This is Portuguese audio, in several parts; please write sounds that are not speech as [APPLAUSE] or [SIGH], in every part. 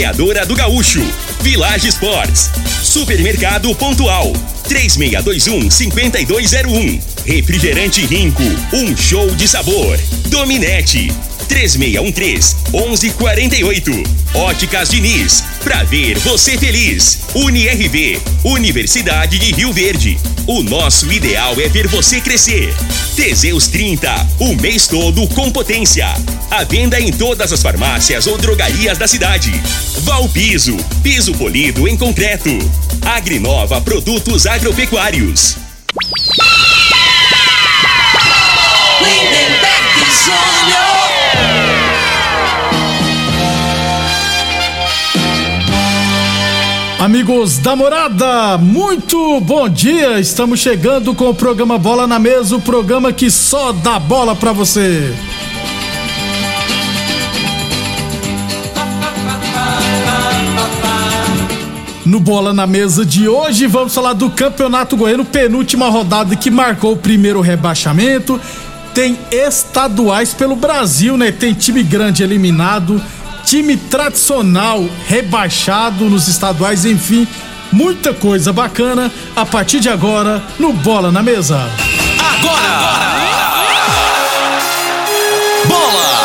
Torneadora do Gaúcho, Village Sports, Supermercado Pontual, 3621-5201. Refrigerante Rinco, um show de sabor. Dominete, 3613-1148. Óticas Diniz, pra ver você feliz. UniRV, Universidade de Rio Verde. O nosso ideal é ver você crescer. Teseus 30, o mês todo com potência. A venda em todas as farmácias ou drogarias da cidade. Valpiso, piso polido em concreto. Agrinova Produtos Agropecuários. Amigos da morada, muito bom dia! Estamos chegando com o programa Bola na Mesa o programa que só dá bola pra você. No Bola na Mesa de hoje, vamos falar do Campeonato Goiano, penúltima rodada que marcou o primeiro rebaixamento. Tem estaduais pelo Brasil, né? Tem time grande eliminado, time tradicional rebaixado nos estaduais, enfim, muita coisa bacana a partir de agora no Bola na Mesa. Agora! Bola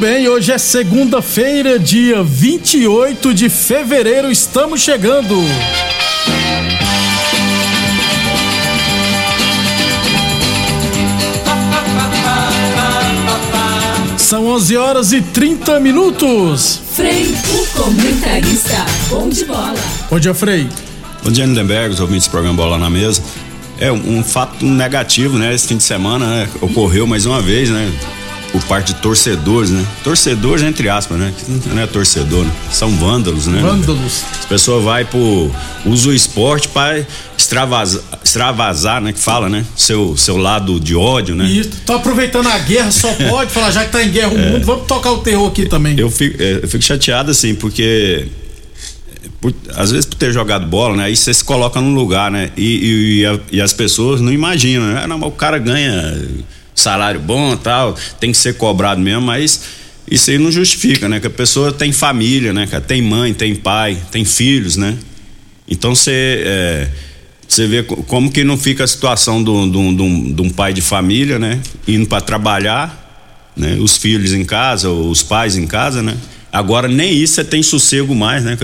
Bem, hoje é segunda-feira, dia 28 de fevereiro, estamos chegando. São 11 horas e 30 minutos. Frei, o comentarista, bom de bola. Bom dia, Frei. Bom dia, Lindenberg, os ouvintes do programa Bola na Mesa. É um, um fato negativo, né? Esse fim de semana, né? Ocorreu mais uma vez, né? Por parte de torcedores, né? Torcedores, entre aspas, né? Não é torcedor, né? São vândalos, né? Vândalos. As pessoas vai pro. usa o esporte para extravasar, extravasar, né? Que fala, né? Seu, seu lado de ódio, né? E tô aproveitando a guerra, só [LAUGHS] pode falar, já que tá em guerra o mundo, vamos tocar o terror aqui também. Eu fico, é, eu fico chateado assim, porque por- às vezes por ter jogado bola, né? Aí você se coloca num lugar, né? E, e- e a- e as pessoas não imaginam, né? Ah, não, mas o cara ganha salário bom tal, tem que ser cobrado mesmo, mas isso aí não justifica, né? Que a pessoa tem família, né? cara? Tem mãe, tem pai, tem filhos, né? Então você é, você vê co- como que não fica a situação de um- pai de família, né? Indo para trabalhar, né? Os filhos em casa, os pais em casa, né? Agora nem isso você tem sossego mais, né?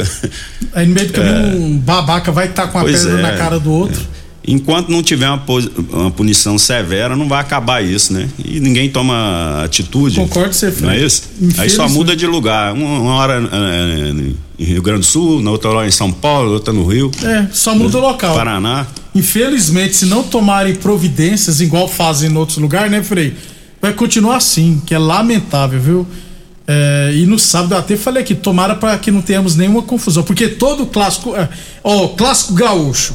Aí no meio do caminho, um babaca vai estar com a pedra é. na cara do outro. Enquanto não tiver uma, uma punição severa, não vai acabar isso, né? E ninguém toma atitude. Concordo com você. Não é isso? Aí só muda de lugar. Uma, uma hora eh, em Rio Grande do Sul, na outra hora em São Paulo, outra no Rio. É, só muda o local. Paraná. Infelizmente, se não tomarem providências igual fazem em outros lugares, né, Frei? Vai continuar assim, que é lamentável, viu? É, e no sábado eu até falei aqui, tomara para que não tenhamos nenhuma confusão, porque todo clássico, é, ó, clássico gaúcho,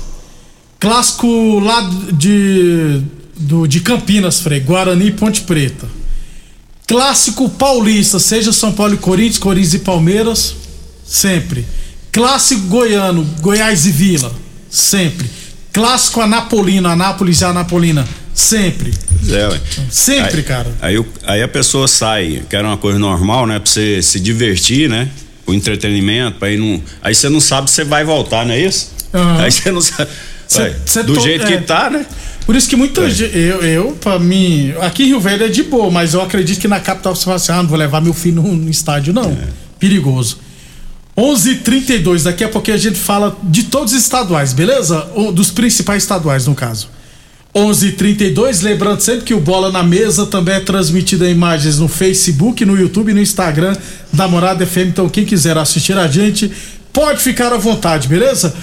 clássico lá de do, de Campinas, Frei, Guarani e Ponte Preta. Clássico paulista, seja São Paulo e Corinthians, Corinthians e Palmeiras, sempre. Clássico goiano, Goiás e Vila, sempre. Clássico anapolino, Anápolis e Anapolina, sempre. É, ué. Sempre, aí, cara. Aí, o- aí a pessoa sai, que era uma coisa normal, né? Pra você se divertir, né? O entretenimento, pra ir num. Aí você não sabe se você vai voltar, não é isso? Aham. Aí você não sabe. Cê- cê do to- jeito é. que tá, né? Por isso que muita É. gente. Eu, eu, pra mim. Aqui em Rio Verde é de boa, mas eu acredito que na capital você fala assim: ah, não vou levar meu filho no, no estádio, não. É. Perigoso. 11:32 h 32 daqui a pouquinho a gente fala de todos os estaduais, beleza? Ou Dos principais estaduais, no caso. 11:32 h 32 lembrando sempre que o Bola na Mesa também é transmitido em imagens no Facebook, no YouTube e no Instagram da Morada FM. Então, quem quiser assistir a gente, pode ficar à vontade, beleza?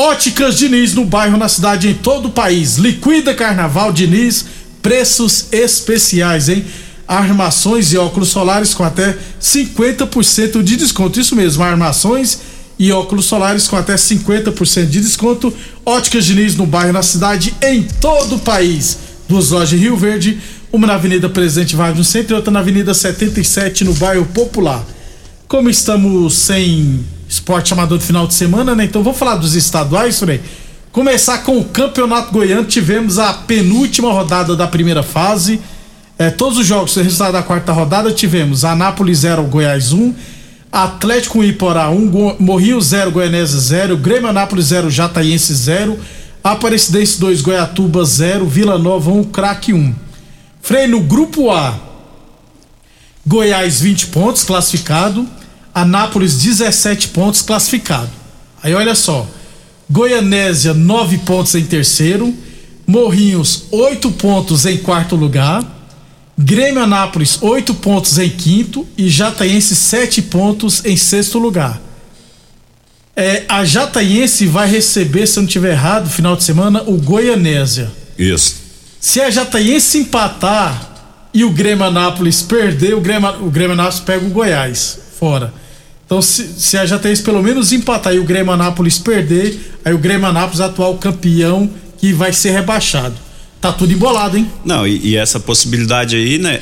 Óticas Diniz no bairro, na cidade, em todo o país. Liquida Carnaval Diniz, preços especiais, hein? Armações e óculos solares com até 50% de desconto. Isso mesmo, armações e óculos solares com até 50% de desconto. Óticas Diniz no bairro, na cidade, em todo o país. Duas lojas em Rio Verde, uma na Avenida Presidente Vargas no centro e outra na Avenida 77 no bairro Popular. Como estamos sem esporte amador de final de semana, né? Então vamos falar dos estaduais, Frei. Começar com o Campeonato Goiano, tivemos a penúltima rodada da primeira fase. É, todos os jogos, o resultado da quarta rodada, tivemos Anápolis 0, Goiás 1, Atlético Iporá 1, Go Morrinho 0, Goianese 0, Grêmio Anápolis 0, Jataiense 0, Aparecidense 2, Goiatuba 0, Vila Nova 1, Craque 1. Frei no grupo A, Goiás 20 pontos, classificado. Anápolis 17 pontos, classificado. Aí olha só. Goianésia 9 pontos em terceiro. Morrinhos 8 pontos em quarto lugar. Grêmio Anápolis 8 pontos em quinto. E Jataiense 7 pontos em sexto lugar. É, a Jataiense vai receber, se eu não estiver errado, no final de semana, o Goianésia. Isso. Se a Jataiense empatar e o Grêmio Anápolis perder, o Grêmio, o Grêmio Anápolis pega o Goiás fora. Então, se, se a Jataiense pelo menos empatar e o Grêmio Anápolis perder, aí o Grêmio Anápolis, atual campeão, que vai ser rebaixado. Tá tudo embolado, hein? Não, e, e essa possibilidade aí, né?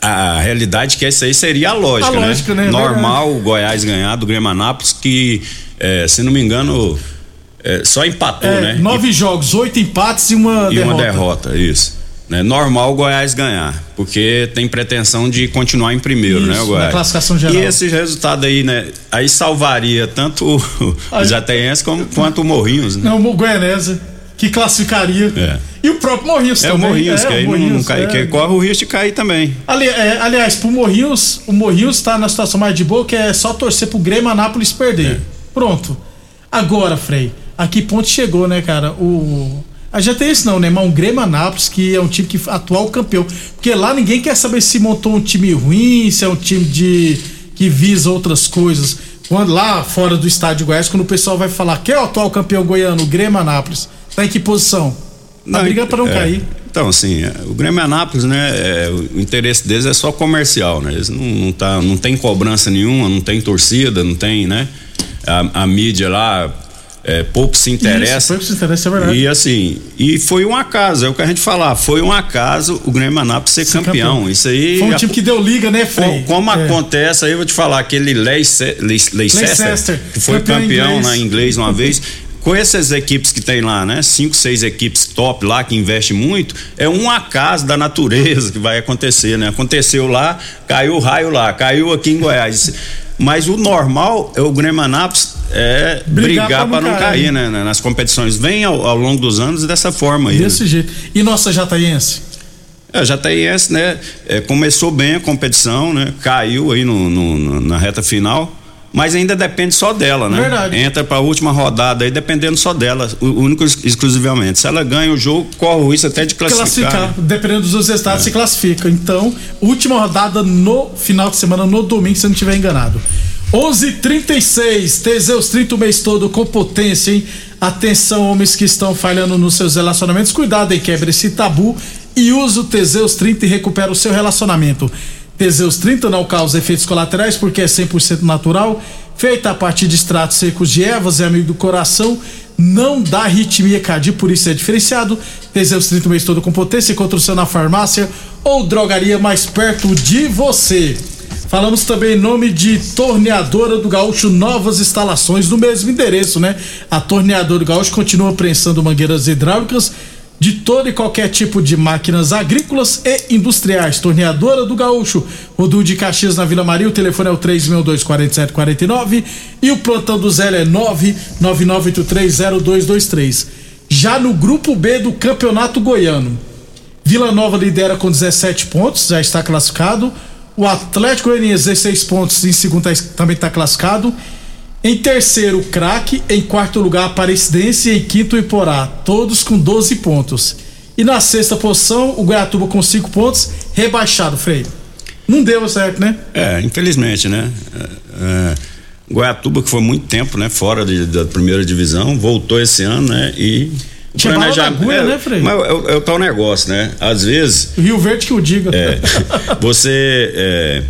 A realidade é que essa aí seria a lógica, A lógica, né? Normal o Goiás ganhar do Grêmio Anápolis, que, é, se não me engano, é, só empatou, É, né? nove jogos, oito empates e uma e, e derrota. uma derrota, isso. Né? Normal o Goiás ganhar, porque tem pretensão de continuar em primeiro, Isso, né, o Goiás? na classificação geral. E esse resultado aí, né? Aí salvaria tanto o Aí- como, quanto o Morrinhos, né? Não, o Goianésia, que classificaria. É. E o próprio Morrinhos É o também. Morrinhos, que o aí não, Morrinhos, não cai, é. que corre o risco de cair também. Ali- é, aliás, pro Morrinhos, o Morrinhos tá na situação mais de boa, que é só torcer pro Grêmio Anápolis perder. É. Pronto. Agora, Frei, a que ponto chegou, né, cara? O. A já tem esse não, né, mas um Grêmio Anápolis, que é um time que atual campeão. Porque lá ninguém quer saber se montou um time ruim, se é um time de que visa outras coisas. Quando lá fora do estádio de Goiás, quando o pessoal vai falar que é o atual campeão goiano, o Grêmio Anápolis, tá em que posição? Tá brigando pra não é, cair. Então, assim, é, o Grêmio Anápolis, né? é, o interesse deles é só comercial, né? Eles não, não, tá, não tem cobrança nenhuma, não tem torcida, não tem, né? A, a mídia lá é, pouco se Isso, interessa. foi o que se interessa, é verdade. E assim, e foi um acaso, é o que a gente falar, foi um acaso o Grêmio Anápolis ser, Ser campeão. campeão. Isso aí. Foi um a- time que deu liga, né, Frei? como É. acontece, aí eu vou te falar, aquele Leicester, Leicester, Leicester, que foi campeão campeão inglês. na inglês uma [LAUGHS] vez. Com essas equipes que tem lá, né? Cinco, seis equipes top lá que investe muito, é um acaso da natureza que vai acontecer, né? Aconteceu lá, caiu o raio lá, caiu aqui em Goiás. Mas o normal é o Grêmio Anápolis é Brigar para não não cair. cair, né? Nas competições. Vem ao, ao longo dos anos dessa forma aí. né? Desse jeito. E nossa Jataiense? É, já tá esse, né? é, começou bem a competição, né? Caiu aí no, no- na reta final, mas ainda depende só dela, né? Verdade. Entra pra última rodada aí dependendo só dela, único e exclusivamente. Se ela ganha o jogo, corre o risco até de classificar. Classificar. né? Dependendo dos seus É. resultados, se classifica. Então, última rodada no final de semana, no domingo, se eu não estiver enganado. 11:36 Teseus 30 o mês todo com potência, hein? Atenção, homens que estão falhando nos seus relacionamentos. Cuidado e quebre esse tabu e use o Teseus 30 e recupera o seu relacionamento. Teseus 30 não causa efeitos colaterais porque é 100% natural, feita a partir de extratos secos de ervas, é amigo do coração, não dá arritmia cardíaca, por isso é diferenciado. Teseus 30 o mês todo com potência, encontra o seu na farmácia ou drogaria mais perto de você. Falamos também em nome de Torneadora do Gaúcho, novas instalações no mesmo endereço, né? A Torneadora do Gaúcho continua prensando mangueiras hidráulicas de todo e qualquer tipo de máquinas agrícolas e industriais. Torneadora do Gaúcho, Rodul de Caxias na Vila Maria, o telefone é o 3624749 e o plantão do Zé é 999830223. Já no grupo B do Campeonato Goiano, Vila Nova lidera com 17 pontos, já está classificado. O Atlético Goianiense 16 pontos, em segundo tá- também está classificado. Em terceiro, Craque. Em quarto lugar, Aparecidense. E em quinto, Iporá. Todos com 12 pontos. E na sexta posição, o Goiatuba com 5 pontos, rebaixado, Frei. Não deu certo, né? É, infelizmente, né? É, é, Goiatuba, que foi muito tempo, né? Fora de- da primeira divisão, voltou esse ano, né? E Tinha bala da agulha, né, Frei? Mas é, o- é o tal negócio, né? Às vezes, Rio Verde que o diga. é, [LAUGHS] você é,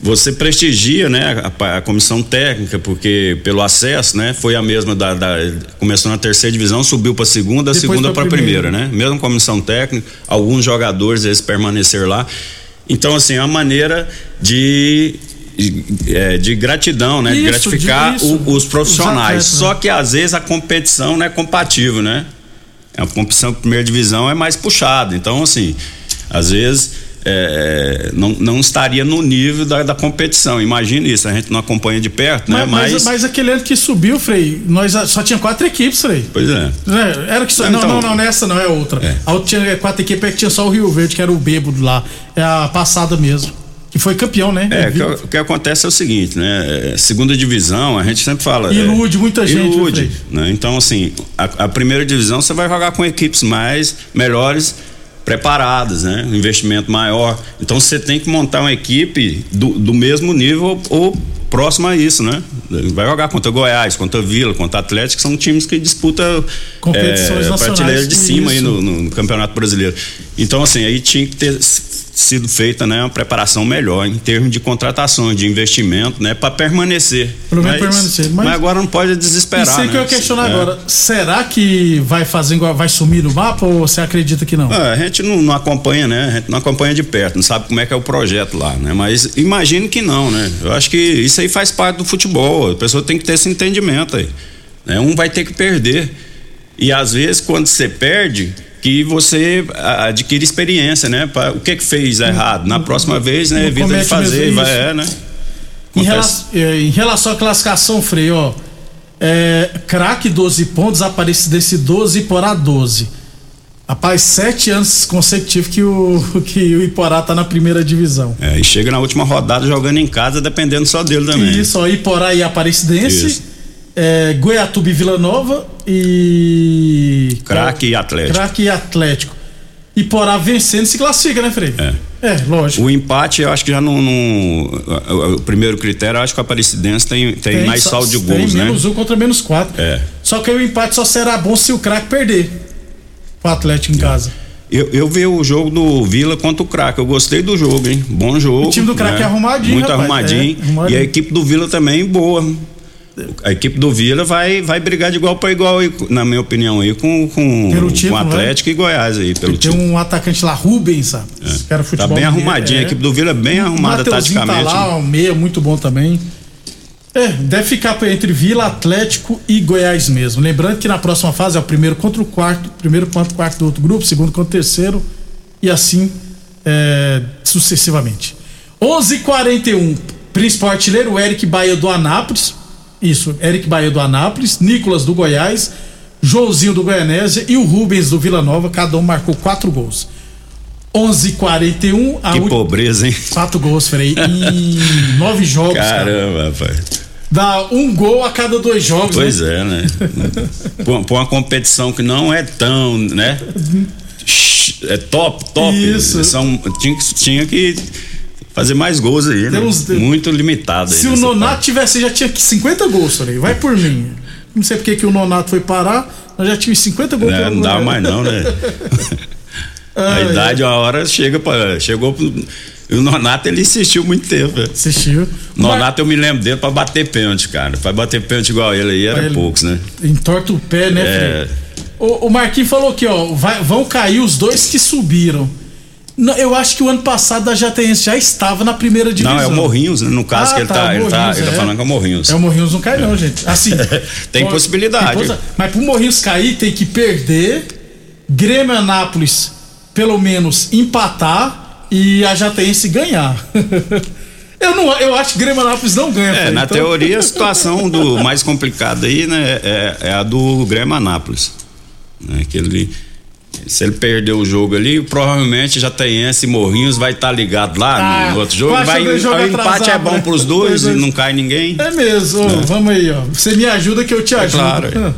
você prestigia né a, a comissão técnica porque pelo acesso né foi a mesma da, da- começou na terceira divisão subiu para segunda a Depois segunda para primeira primeira. né mesma comissão técnica alguns jogadores eles permaneceram lá então assim é uma maneira de de, é, de gratidão, né? de Isso, gratificar de- o- os profissionais. Os atletas, Só né? que às vezes a competição não é compatível, né? A competição de primeira divisão é mais puxada. Então, assim, às vezes é, não, não estaria no nível da, da competição. Imagine isso, a gente não acompanha de perto, né? Mas, Mas. mas, mas aquele ano que subiu, Frei, nós só tinha quatro equipes, Frei. Pois é. É, Era que só, Ah, não, então- não, não, nessa não é outra. É. A outra tinha quatro equipes é que tinha só o Rio Verde, que era o bêbado lá. É a passada mesmo. Que foi campeão, né? É, que, Invicto. o que acontece é o seguinte, né? É, Segunda divisão, a gente sempre fala. Ilude é, muita gente, viu, Ilude. Né? Então, assim, a, a primeira divisão você vai jogar com equipes mais melhores preparadas, né? Um investimento maior. Então você tem que montar uma equipe do, do mesmo nível ou próximo a isso, né? Vai jogar contra Goiás, contra Vila, contra Atlético, que são times que disputam Competições é, nacionais, prateleira de cima aí isso. no, no Campeonato Brasileiro. Então, assim, aí tinha que ter sido feita né, uma preparação melhor em termos de contratações, de investimento, né, para permanecer. Mas- permanecer. Mas- Mas, agora não pode desesperar. Isso aí que eu né? ia questionar É. agora. Será que vai fazer vai sumir do mapa ou você acredita que não? Ah, a gente não, não acompanha, né? A gente não acompanha de perto, não sabe como é que é o projeto lá, né? Mas imagino que não, né? Eu acho que isso aí faz parte do futebol. A pessoa tem que ter esse entendimento aí. Né? Um vai ter que perder. E às vezes, quando você perde, que você adquire experiência, né? Pra- o que que fez errado? Na próxima vez, né? Evita de comete fazer, mesmo vai, é, né? Em, relação, é, em relação à classificação, Frei, ó. É, craque 12 pontos, Aparecidense 12 e Iporá 12. Rapaz, sete anos consecutivos que o, [LAUGHS] que o Iporá tá na primeira divisão. É, e chega na última rodada jogando em casa, dependendo só dele também. Isso, ó, Iporá e Aparecidense, Isso. É, Goiatuba e Vila Nova e. Craque e Atlético. Craque e Atlético. Iporá vencendo se classifica, né, Frei? É. É, lógico. O empate, eu acho que já não. não- o, primeiro critério, eu acho que o Aparecidense tem, tem, mais só- saldo de tem gols, né? menos um contra menos quatro. É. Só que aí o empate só será bom se o craque perder. O Atlético em casa. Eu, eu vi o jogo do Vila contra o Crack. Eu gostei do jogo, hein? Bom jogo. O time do Crack né? é arrumadinho, Muito rapaz. arrumadinho. É, arrumadinho. E a equipe do Vila também boa. A equipe do Vila vai, vai brigar de igual para igual, na minha opinião, aí, com, com, Pelo com título, Atlético e Goiás aí, pelo Tem um atacante lá, Rubens, sabe? Esse cara Tá futebol bem mineiro, arrumadinha. A é. equipe do Vila é bem arrumada Mateuzinho taticamente. Tá lá, o meia muito bom também. É, deve ficar entre Vila, Atlético e Goiás mesmo. Lembrando que na próxima fase é o primeiro contra o quarto, primeiro contra o quarto do outro grupo, segundo contra o terceiro e assim é, sucessivamente. 11:41 principal artilheiro Eric Bahia do Anápolis. Isso, Eric Bahia do Anápolis, Nicolas do Goiás, Joãozinho do Goianésia e o Rubens do Vila Nova, cada um marcou quatro gols. 11:41 a Que ú- pobreza, hein? Quatro gols, Frei. Em [LAUGHS] nove jogos, cara. Caramba, rapaz. Dá um gol a cada dois jogos. Pois né? é, né? [LAUGHS] Por, uma competição que não é tão, né? É top, top. Isso. São, tinha, tinha que fazer mais gols aí, né? Muito limitado aí. Se o Nonato parte. tivesse, já tinha 50 gols, Frei. Vai por mim. Não sei porque que o Nonato foi parar, nós já tínhamos 50 gols. É, não dá mais não, né? [LAUGHS] a Ai, idade, a hora chega para chegou pro, o Nonato ele insistiu muito tempo. né? Assistiu. Nonato eu me lembro dele pra bater pênalti, cara. Pra bater pênalti igual ele aí era Ele- poucos, né? Entorta o pé, né, É. O, o Marquinhos falou aqui, ó. vai- vão cair os dois que subiram. Não, eu acho que o ano passado a Jateense já estava na primeira divisão. Não, é o Morrinhos, né? No caso Ah, que ele tá, tá, o ele tá, ele tá é. falando que é o Morrinhos. É o Morrinhos não cai não, gente. Assim. [LAUGHS] Tem possibilidade. possi- Mas pro Morrinhos cair tem que perder, Grêmio Anápolis pelo menos empatar e a Jateense ganhar. [LAUGHS] eu não, eu acho que Grêmio Anápolis não ganha. É, na então- teoria a [LAUGHS] situação do mais complicada aí, né, é, é a do Grêmio Anápolis. Né, que ele, se ele perder o jogo ali, provavelmente Jataiense e Morrinhos vai estar ligado lá Ah, no outro jogo. Vai, o empate é atrasado, bom né? pros dois e não cai ninguém. É mesmo, ô, vamos aí, ó. Você me ajuda que eu te ajudo. claro, é.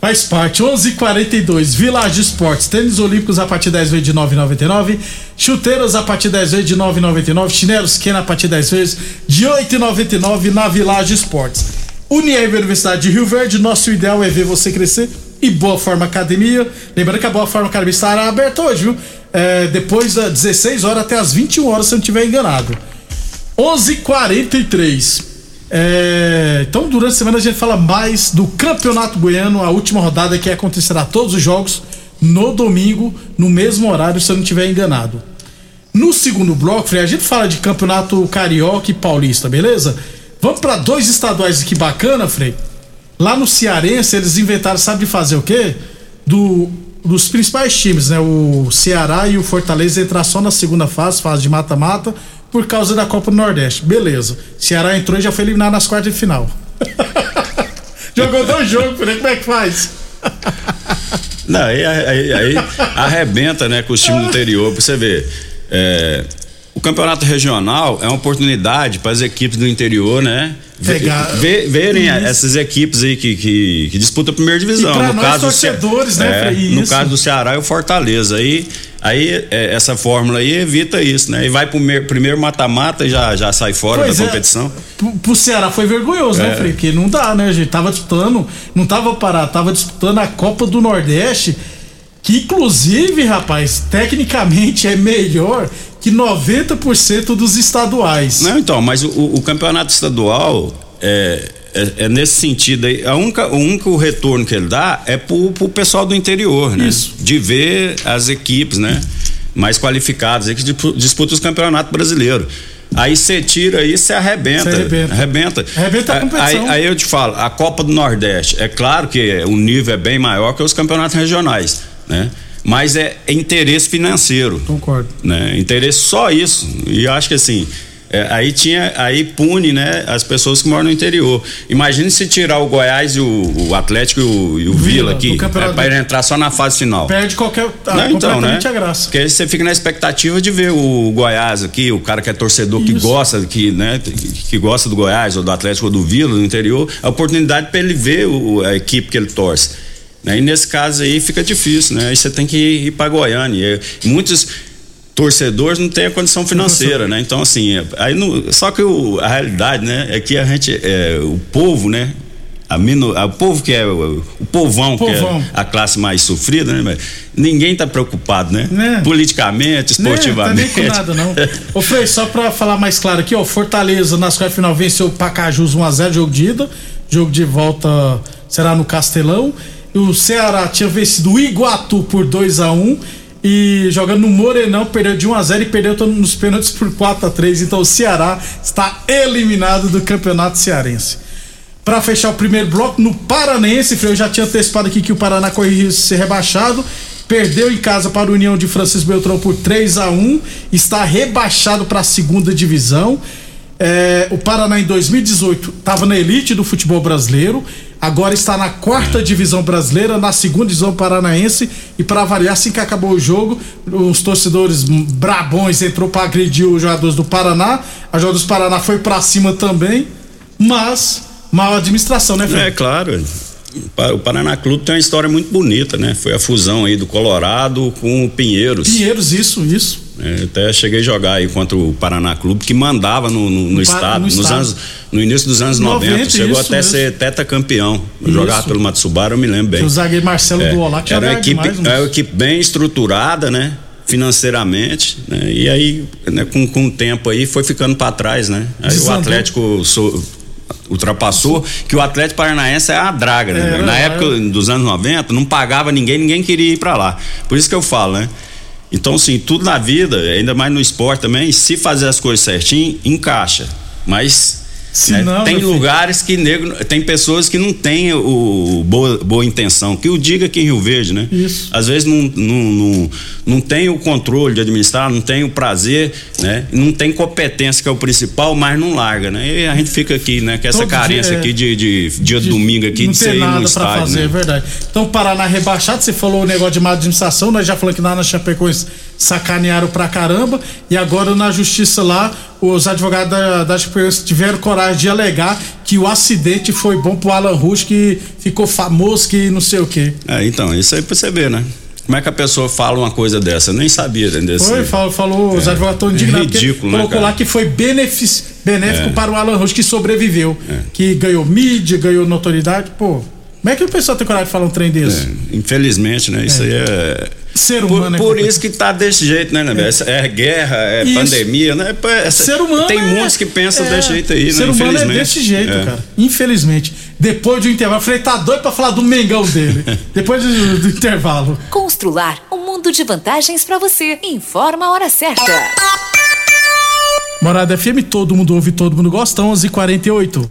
Faz parte. 11:42 Village Esportes. Tênis olímpicos a partir 10 vezes de 9,99. Chuteiras a partir 10 vezes de 9,99. Chinelos Kena a partir 10 vezes de 8,99 na Village Esportes. Unier Universidade de Rio Verde. Nosso ideal é ver você crescer e Boa Forma Academia. Lembrando que a Boa Forma Academia estará aberta hoje, viu? É, depois das 16 horas até as 21 horas, se eu não estiver enganado. 11:43. É, então, durante a semana a gente fala mais do Campeonato Goiano, a última rodada que acontecerá todos os jogos no domingo, no mesmo horário, se eu não estiver enganado. No segundo bloco, Frei, a gente fala de Campeonato Carioca e Paulista, beleza? Vamos para dois estaduais aqui bacana, Frei. Lá no Cearense, eles inventaram, sabe de fazer o quê? Do, dos principais times, né? O Ceará e o Fortaleza entrar só na segunda fase, fase de mata-mata, por causa da Copa do Nordeste. Beleza. Ceará entrou e já foi eliminado nas quartas de final. [LAUGHS] Jogou dois jogos, Frei, como é que faz? Não, aí, aí, aí arrebenta, né, com os times do interior, pra você ver. É, o campeonato regional é uma oportunidade para as equipes do interior, né? Ver, verem Isso. essas equipes aí que, que, que disputam a primeira divisão. E pra no nós caso do Ce- torcedores, né, é? No Isso. caso do Ceará é o Fortaleza. Aí, aí é, essa fórmula aí evita isso, né? E vai pro mer- primeiro mata-mata e já, já sai fora Pois da é. competição. Pro, pro Ceará foi vergonhoso, né, É. Frei? Porque não dá, né, gente? Tava disputando, não tava parado, tava disputando a Copa do Nordeste, que inclusive, rapaz, tecnicamente é melhor que 90% dos estaduais. Não, então, mas o, o campeonato estadual é, é, é nesse sentido aí. A única, o único retorno que ele dá é pro, pro pessoal do interior, né? Isso. De ver as equipes, né? Mais qualificadas que dispu- disputam os campeonatos brasileiros. Aí você tira aí, você arrebenta. Cê arrebenta. Arrebenta. Arrebenta a competição. Aí, aí eu te falo, a Copa do Nordeste, é claro que o nível é bem maior que os campeonatos regionais, né? Mas é, é interesse financeiro Concordo. né? Interesse só isso. E eu acho que assim, é, aí tinha, aí pune, né, as pessoas que moram no interior. Imagine se tirar o Goiás e o, o Atlético e o, e o Vila, Vila aqui, é, para ele entrar só na fase final. Perde qualquer. Ah, Não, então, né? a graça. Porque aí você fica na expectativa de ver o Goiás aqui, o cara que é torcedor, que Isso. gosta, que, né, que, que gosta do Goiás, ou do Atlético, ou do Vila, do interior, a oportunidade para ele ver o- a equipe que ele torce. Né? E nesse caso aí fica difícil, né? Aí você tem que ir, ir para Goiânia. E muitos torcedores não têm a condição [LAUGHS] financeira, né? Então, assim, aí não, só que o- a realidade, né, é que a gente, é, o povo, né? A mino, a- o povo que é o, o povão, Povão. que é a classe mais sofrida, né? Ninguém tá preocupado, né? Né? Politicamente, esportivamente. Né, tá nem com nada, não. Ô, Frei, só pra falar mais claro aqui, ó, Fortaleza nas quartas de final venceu o Pacajus 1x0, jogo de ida. Jogo de volta será no Castelão. O Ceará tinha vencido o Iguatu por 2x1. E jogando no Morenão, perdeu de 1x0 e perdeu nos pênaltis por 4x3. Então o Ceará está eliminado do Campeonato Cearense. Pra fechar o primeiro bloco, no Paranaense, Frei, eu já tinha antecipado aqui que o Paraná corria ser rebaixado. Perdeu em casa para a União de Francisco Beltrão por 3 a 1 está rebaixado para a segunda divisão. É, o Paraná em 2018 estava na elite do futebol brasileiro, agora está na quarta divisão brasileira, na segunda divisão paranaense. E para variar, assim que acabou o jogo, os torcedores brabões entrou para agredir os jogadores do Paraná. A jogadores do Paraná foi para cima também, mas mal administração, né, É Fred? claro. O Paraná Clube tem uma história muito bonita, né? Foi a fusão aí do Colorado com o Pinheiros. Pinheiros, isso, isso. É, até cheguei a jogar aí contra o Paraná Clube, que mandava no, no- no Pa- estado, no nos estado. anos, no início dos anos 90. 90, Chegou até mesmo. ser tetacampeão. Jogava pelo Matsubara, eu me lembro bem. O zagueiro Marcelo É, do Olá que era uma equipe, demais, era uma mas... equipe bem estruturada, né? Financeiramente, né? E aí, né, com, com o tempo aí, foi ficando para trás, né? Aí Desandou. o Atlético so- ultrapassou, que o Atlético Paranaense é a draga, né? É, Na é. época dos anos 90, não pagava ninguém, ninguém queria ir para lá. Por isso que eu falo, né? Então, assim, tudo na vida, ainda mais no esporte também, se fazer as coisas certinho, encaixa. Mas não, tem meu filho. lugares que nego, tem pessoas que não têm o, o boa, boa intenção, que o diga aqui em Rio Verde, né? Isso. Às vezes não, não, não, não tem o controle de administrar, não tem o prazer, né? Não tem competência, que é o principal, mas não larga, né? E a gente fica aqui, né? Com essa Todo carência dia, é. aqui de, de dia de domingo aqui, não de tem você ir nada no estádio, fazer, é né? verdade. Então, Paraná rebaixado, você falou o negócio de má administração, nós já falamos que lá na Chapecoense sacanearam pra caramba, e agora na justiça lá, os advogados da, da tiveram coragem de alegar que o acidente foi bom pro Alan Rush, que ficou famoso, que não sei o quê. É, então, isso aí pra você ver, né? Como é que a pessoa fala uma coisa dessa? Eu nem sabia desse. Foi, falou, falou os advogados estão indignados. porque ridículo, né, Colocou cara? lá que foi benefici- benéfico É. para o Alan Rush, que sobreviveu. Que ganhou mídia, ganhou notoriedade, pô. Como é que o pessoal tem coragem de falar um trem desse? É, infelizmente, né? Isso aí é. Ser Por, humano é por isso que tá desse jeito, né, né? É, é guerra, é Isso. pandemia, né? Ser humano Tem é- muitos que pensam é, desse jeito aí, né? Ser humano é Infelizmente. desse jeito, É. cara. Infelizmente. Depois do intervalo, eu falei, tá doido pra falar do Mengão dele. [LAUGHS] Depois do, do intervalo. Constrular um mundo de vantagens para você. Informa a hora certa. Morada FM, todo mundo ouve, todo mundo gosta, 11:48.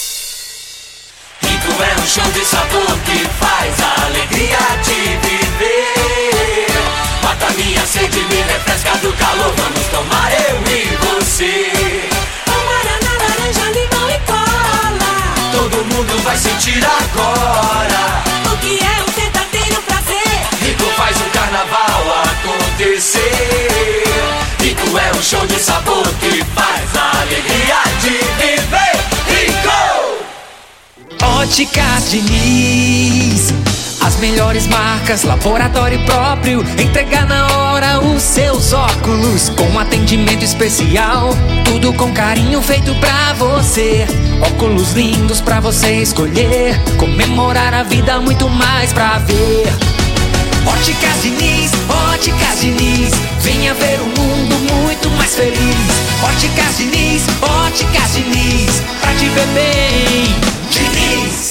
É um show de sabor que faz a alegria de viver. Mata minha sede, me refresca do calor. Vamos tomar eu e você. Guaraná, laranja, limão e cola. Todo mundo vai sentir agora. O que é um verdadeiro prazer? Rico faz o carnaval acontecer. Rico é um show de sabor que faz a alegria de viver. Óticas Diniz. As melhores marcas, laboratório próprio. Entregar na hora os seus óculos. Com atendimento especial. Tudo com carinho feito pra você. Óculos lindos pra você escolher. Comemorar a vida, muito mais pra ver. Óticas Diniz, Óticas Diniz. Venha ver o mundo muito mais feliz. Óticas Diniz, Óticas Diniz. Pra te ver bem, Diniz.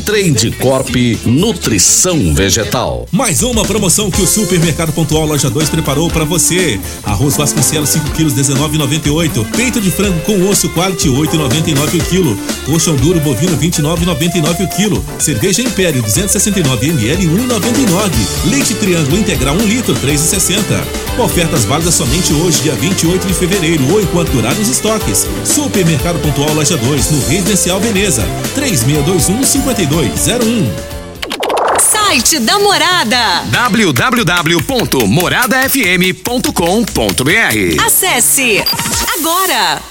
Trade Corp Nutrição Vegetal. Mais uma promoção que o Supermercado Pontual Loja 2 preparou para você. Arroz Vasconcelos 5 quilos 19,98. Peito de frango com osso quality 8,99 o quilo. Colchão duro bovino 29,99 o quilo. Cerveja Império 269 ml 1,99. Leite Triângulo Integral 1 litro 3,60. Ofertas válidas somente hoje, dia 28 de fevereiro ou enquanto durar os estoques. Supermercado Pontual Loja 2 no Residencial Veneza 3621 5201. Site da Morada. www.moradafm.com.br Acesse agora.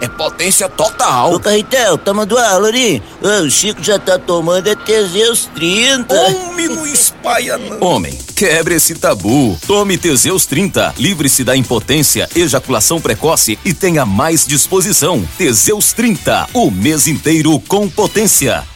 é potência total. Ô, Carretel, tá mandando ali? Ô, o Chico já tá tomando é Teseus 30. Homem, não espalha não. Homem, quebre esse tabu. Tome Teseus 30. Livre-se da impotência, ejaculação precoce e tenha mais disposição. Teseus 30. O mês inteiro com potência.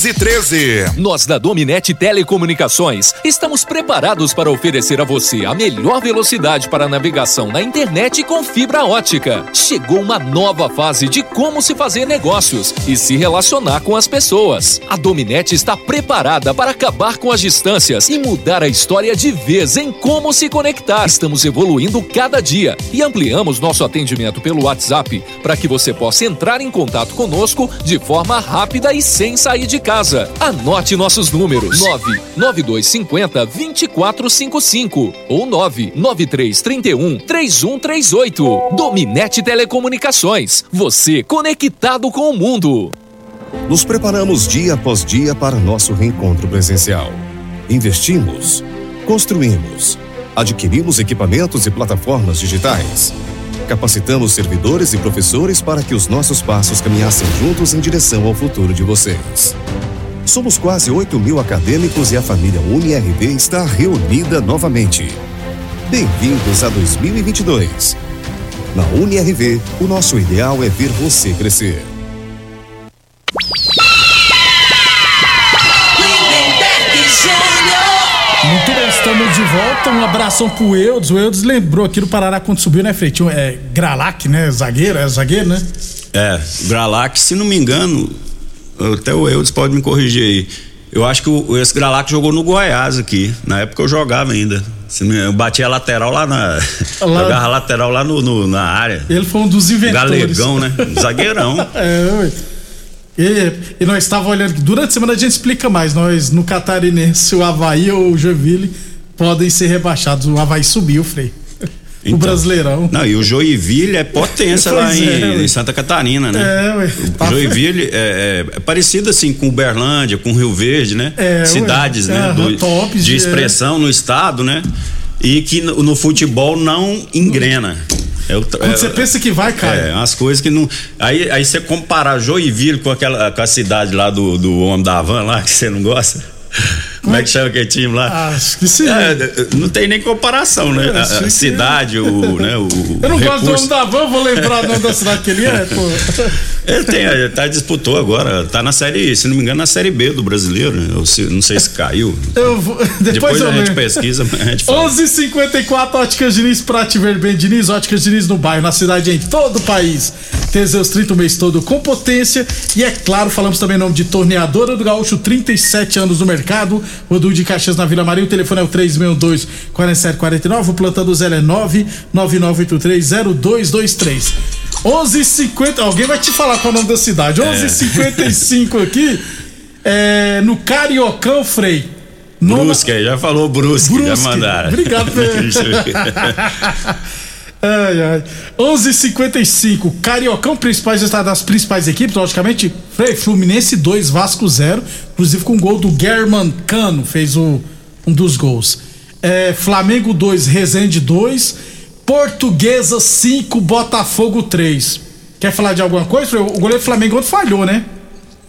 Nós da Dominete Telecomunicações estamos preparados para oferecer a você a melhor velocidade para navegação na internet com fibra ótica. Chegou uma nova fase de como se fazer negócios e se relacionar com as pessoas. A Dominete está preparada para acabar com as distâncias e mudar a história de vez em como se conectar. Estamos evoluindo cada dia e ampliamos nosso atendimento pelo WhatsApp para que você possa entrar em contato conosco de forma rápida e sem sair de casa. Anote nossos números: 99250 2455 ou 99331 3138. Dominete Telecomunicações. Você conectado com o mundo. Nos preparamos dia após dia para nosso reencontro presencial. Investimos, construímos. Adquirimos equipamentos e plataformas digitais. Capacitamos servidores e professores para que os nossos passos caminhassem juntos em direção ao futuro de vocês. Somos quase 8 mil acadêmicos e a família UniRV está reunida novamente. Bem-vindos a 2022. Na UniRV, o nosso ideal é ver você crescer. Muito bem, estamos de volta. Um abração pro Eudes. O Eudes lembrou aqui no Paraná quando subiu, né, Freitinho? É Gralac, né? Zagueiro, é zagueiro, né? É, Gralac, se não me engano, até o Eudes pode me corrigir aí. Eu acho que o, esse Gralac jogou no Goiás aqui. Na época eu jogava ainda. Eu batia lateral lá na. [LAUGHS] Lá- Jogava lateral lá no, no- na área. Ele foi um dos inventores. Galegão, né? Zagueirão. [LAUGHS] é. E, e nós estávamos olhando durante a semana a gente explica mais. Nós, no Catarinense, o Havaí ou o Joinville podem ser rebaixados. O Havaí subiu, Frei. o Brasileirão. Não, e o Joinville é potência lá em, é, ué. em Santa Catarina, né? É, ué. O Joinville é, é- é parecido assim com Uberlândia, com Rio Verde, né? É, ué. Cidades, né? Aham, do- tops de de- expressão no estado, né? E que no, no futebol não engrena. É Quando é- você pensa que vai, cai. É, umas coisas que não. Aí, aí você comparar Joinville com aquela com a cidade lá do, do homem da van lá, que você não gosta. Como é que chama aquele time lá? Acho que sim. É, não tem nem comparação, né? É, A- A, cidade, o, né, o Eu não gosto do recurso. nome da van, vou lembrar o nome da cidade que ele é, pô. Ele tem, ele tá, disputou agora, tá na série, se não me engano, na série B do brasileiro. né? Eu se- não sei se caiu. Eu vou, [LAUGHS] depois, Depois eu a gente lembro. pesquisa, a gente fala. 11:54 Óticas Diniz pra te ver bem. Diniz, Óticas Diniz no bairro, na cidade, em todo o país. Teseus 30 o mês todo com potência. E é claro, falamos também em nome de Torneadora do Gaúcho, 37 anos no mercado. Rodul de Caxias na Vila Maria. O telefone é o 362 4749. O plantão do Zé é 999830223. 11:50 Alguém vai te falar qual é o nome da cidade. 11:55 aqui. É, no Cariocão, Frei. Nona- Brusque, aí, já falou Brusque, já Brusque. mandaram. Obrigado, [LAUGHS] [LAUGHS] Ai, ai. 11:55 Cariocão, principais das principais equipes, logicamente. Fluminense 2, Vasco 0. Inclusive com o gol do German Cano, fez o, um dos gols. É, Flamengo 2, Resende 2. Portuguesa 5, Botafogo 3. Quer falar de alguma coisa? O goleiro do Flamengo ontem falhou, né?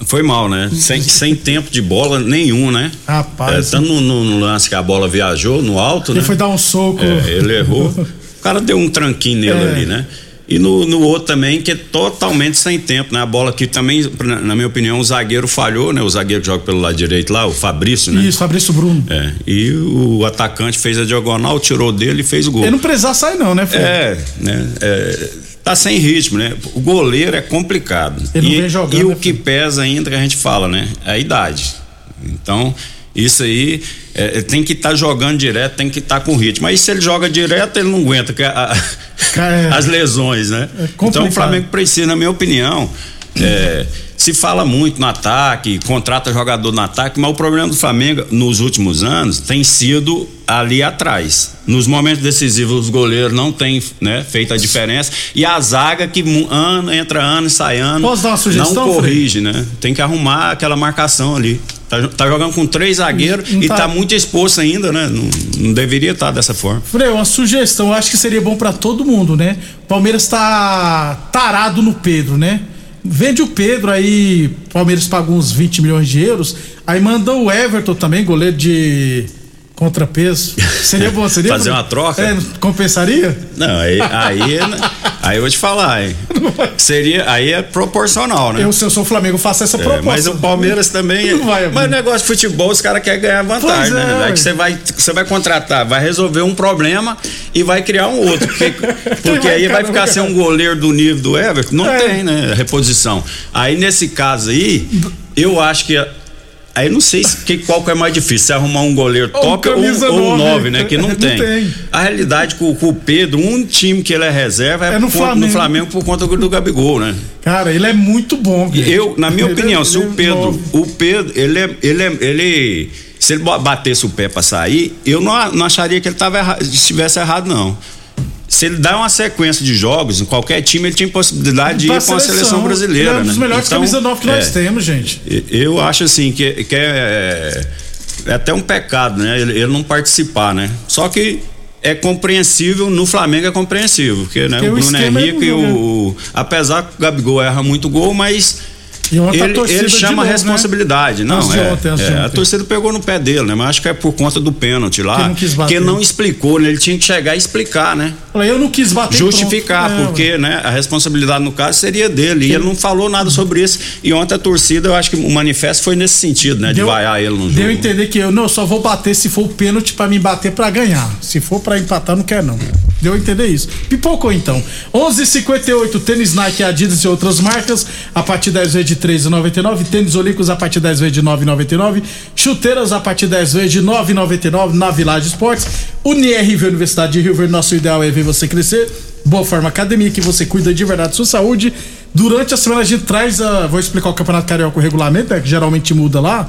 Foi mal, né? Sem, sem tempo de bola nenhum, né? Rapaz. É, tanto no, no- lance que a bola viajou no alto, Ele né? foi dar um soco. É, ele errou. [LAUGHS] O cara deu um tranquinho nele É. ali, né? E no, no outro também, que é totalmente sem tempo, né? A bola que também, na minha opinião, o zagueiro falhou, né? O zagueiro que joga pelo lado direito lá, o Fabrício, né? Isso, Fabrício Bruno. É. E o atacante fez a diagonal, tirou dele e fez o gol. Ele não precisava sair, não, né, Frei? É, né? É, tá sem ritmo, né? O goleiro é complicado. Ele não e, vem jogando, e né, o que pesa ainda que a gente fala, né? É a idade. Então, isso aí é, é, tem que estar jogando direto, tem que estar com ritmo. Aí se ele joga direto, ele não aguenta a- a- [LAUGHS] as lesões, né? então é complicado. o Flamengo precisa, na minha opinião, é, se fala muito no ataque, contrata jogador no ataque, mas o problema do Flamengo nos últimos anos tem sido ali atrás. Nos momentos decisivos, os goleiros não têm né, feito a diferença e a zaga que ano, entra ano e sai ano. Posso dar uma sugestão, Não corrige, né? Tem que arrumar aquela marcação ali. Tá, tá jogando com três zagueiros Não e tá- tá muito exposto ainda, né? Não, não deveria estar dessa forma. Frei, uma sugestão, eu acho que seria bom pra todo mundo, né? Palmeiras tá tarado no Pedro, né? Vende o Pedro aí, Palmeiras paga uns 20 milhões de euros, aí manda o Everton também, goleiro de contrapeso. Seria bom, seria Fazer bom. uma troca? É, compensaria? Não, aí, aí, aí eu vou te falar, hein? [LAUGHS] Seria, aí é proporcional, né? Eu, se eu sou o Flamengo, faço essa É, proposta. mas o Palmeiras também. Não vai mas negócio de futebol, os caras querem ganhar vantagem, Pois é, né? Aí que você vai, você vai contratar, vai resolver um problema e vai criar um outro. Porque, [LAUGHS] porque vai, aí vai ficar sem um goleiro do nível do Everton. Não É. tem, né? Reposição. Aí nesse caso aí, eu acho que. Aí não sei se, que, qual que é mais difícil, se arrumar um goleiro Ou top ou, ou nove. nove, né? Que não, Não tem. tem. A realidade com, com o Pedro, um time que ele é reserva é, É no por Flamengo. no Flamengo por conta do Gabigol, né? Cara, ele é muito bom. Velho. Eu, na minha Ele opinião, é- se o é Pedro, novo. o Pedro, ele é, ele é, ele, se ele batesse o pé pra sair, eu não, não acharia que ele tava erra- estivesse errado não. Se ele dá uma sequência de jogos em qualquer time, ele tinha possibilidade de ir com a seleção brasileira, Ele é um dos né? melhores Então, camisas 9 que nós é, temos, gente. Eu acho assim que, que é, é até um pecado, né? Ele, ele não participar, né? Só que é compreensível, no Flamengo é compreensível, porque, né, Porque o o Bruno esquema Henrique ele e não o, o- apesar que o Gabigol erra muito gol, mas ele, torcida ele chama a né? responsabilidade, não, Antes de é, ontem, é, a ontem. torcida pegou no pé dele, né? Mas acho que é por conta do pênalti lá, Que não quis bater. que não explicou, né? Ele tinha que chegar e explicar, né? Eu não quis bater Justificar. É, porque né, a responsabilidade no caso seria dele. E ele não falou nada sobre isso. E ontem a torcida, eu acho que o manifesto foi nesse sentido, né? De Deu- vaiar ele no Deu a jogo. entender que eu não, eu só vou bater se for o pênalti pra me bater pra ganhar. Se for pra empatar, não quer não. Deu a entender isso. Pipocou então. 11:58 tênis Nike, Adidas e outras marcas a partir 10 vezes de 3,99. Tênis Olímpicos a partir 10 vezes de 9,99. Chuteiras a partir 10 vezes de 9,99 na Village Esportes. UniRV Universidade de Rio Verde, nosso ideal é ver você crescer. Boa Forma Academia, que você cuida de verdade da sua saúde. Durante a semana a gente traz a. Vou explicar o Campeonato Carioca, o regulamento, né, que geralmente muda lá.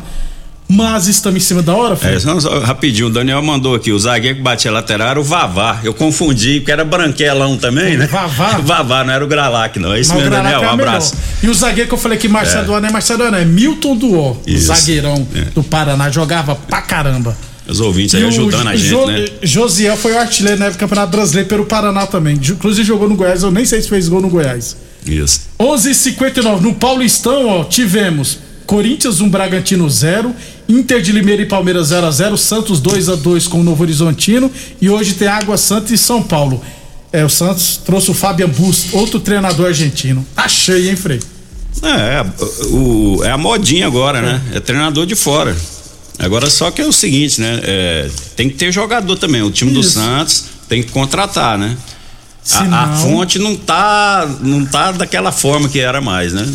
Mas estamos em cima da hora, É, Fred. só- só rapidinho, o Daniel mandou aqui, o zagueiro que batia lateral era o Vavá. Eu confundi, porque era branquelão também, né? Vavá? [LAUGHS] Vavá, não era o Gralac, não. É isso Mas mesmo, Daniel. é Um abraço. E o zagueiro que eu falei que Marcelo É. Não é Marcelo Duan, é Milton Duó, o Isso. zagueirão É. do Paraná, jogava pra caramba. Os ouvintes aí E o ajudando a gente, Jo- né? Josiel foi o artilheiro na época do Campeonato Brasileiro pelo Paraná também. Inclusive jogou no Goiás, eu nem sei se fez gol no Goiás. Isso. 11:59 no Paulistão, ó, tivemos Corinthians 1 Bragantino 0, Inter de Limeira e Palmeiras 0 a 0, Santos 2 a 2 com o Novo Horizontino e hoje tem Água Santa e São Paulo. É, o Santos trouxe o Fabian Busto, outro treinador argentino. Tá cheio, hein, Frei? É, o, é a modinha agora, né? É treinador de fora. Agora só que é o seguinte, né? É, tem que ter jogador também. O time do Isso. Santos tem que contratar, né? A, a fonte não tá, não tá daquela forma que era mais, né?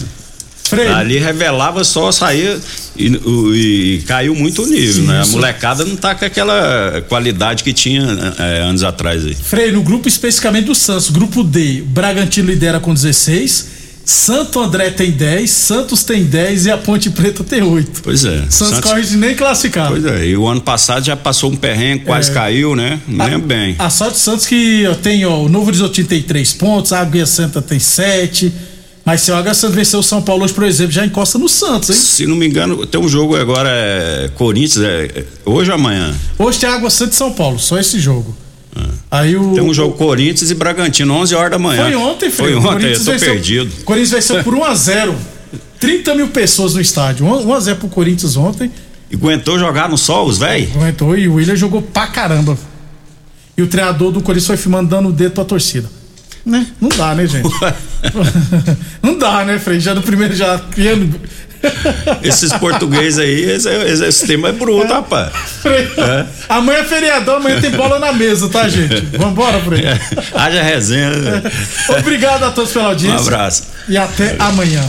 Ali revelava só sair e, e caiu muito o nível, né? A molecada não tá com aquela qualidade que tinha é, anos atrás aí. Frei, no grupo especificamente do Santos, grupo D, Bragantino lidera com 16, Santo André tem 10, Santos tem 10 e a Ponte Preta tem 8. Pois é. Santos, corre de nem classificado. Pois é, e o ano passado já passou um perrengue, quase É. caiu, né? Não lembro bem. A sorte do Santos que ó, tem, ó, o Novo Horizontino tem 3 pontos, a Água Santa tem 7. Mas se o Água Santa vencer o São Paulo hoje, por exemplo, já encosta no Santos, hein? Se não me engano, tem um jogo agora, é Corinthians, é, é hoje ou amanhã? Hoje tem Água Santa e São Paulo, só esse jogo. Aí o. Tem um jogo Corinthians e Bragantino, 11 horas da manhã. Foi ontem, Foi Frei. O ontem, eu Corinthians tô venceu- perdido. Corinthians venceu por 1x0. 30 [LAUGHS] mil pessoas no estádio. 1x0 pro Corinthians ontem. E aguentou jogar no sol, os velho? Aguentou e o William jogou pra caramba. E o treinador do Corinthians foi filmando dando o dedo pra torcida. Né? Não dá, né, gente? [LAUGHS] Não dá, né, Frei? Já no primeiro, já criando. [LAUGHS] Esses portugueses aí, esse, esse, tema é bruto, rapaz. Frei, É. Amanhã é feriadão, amanhã tem bola na mesa, tá, gente? Vambora, Frei. Haja resenha. Obrigado a todos pela Um audiência. abraço. E até amanhã.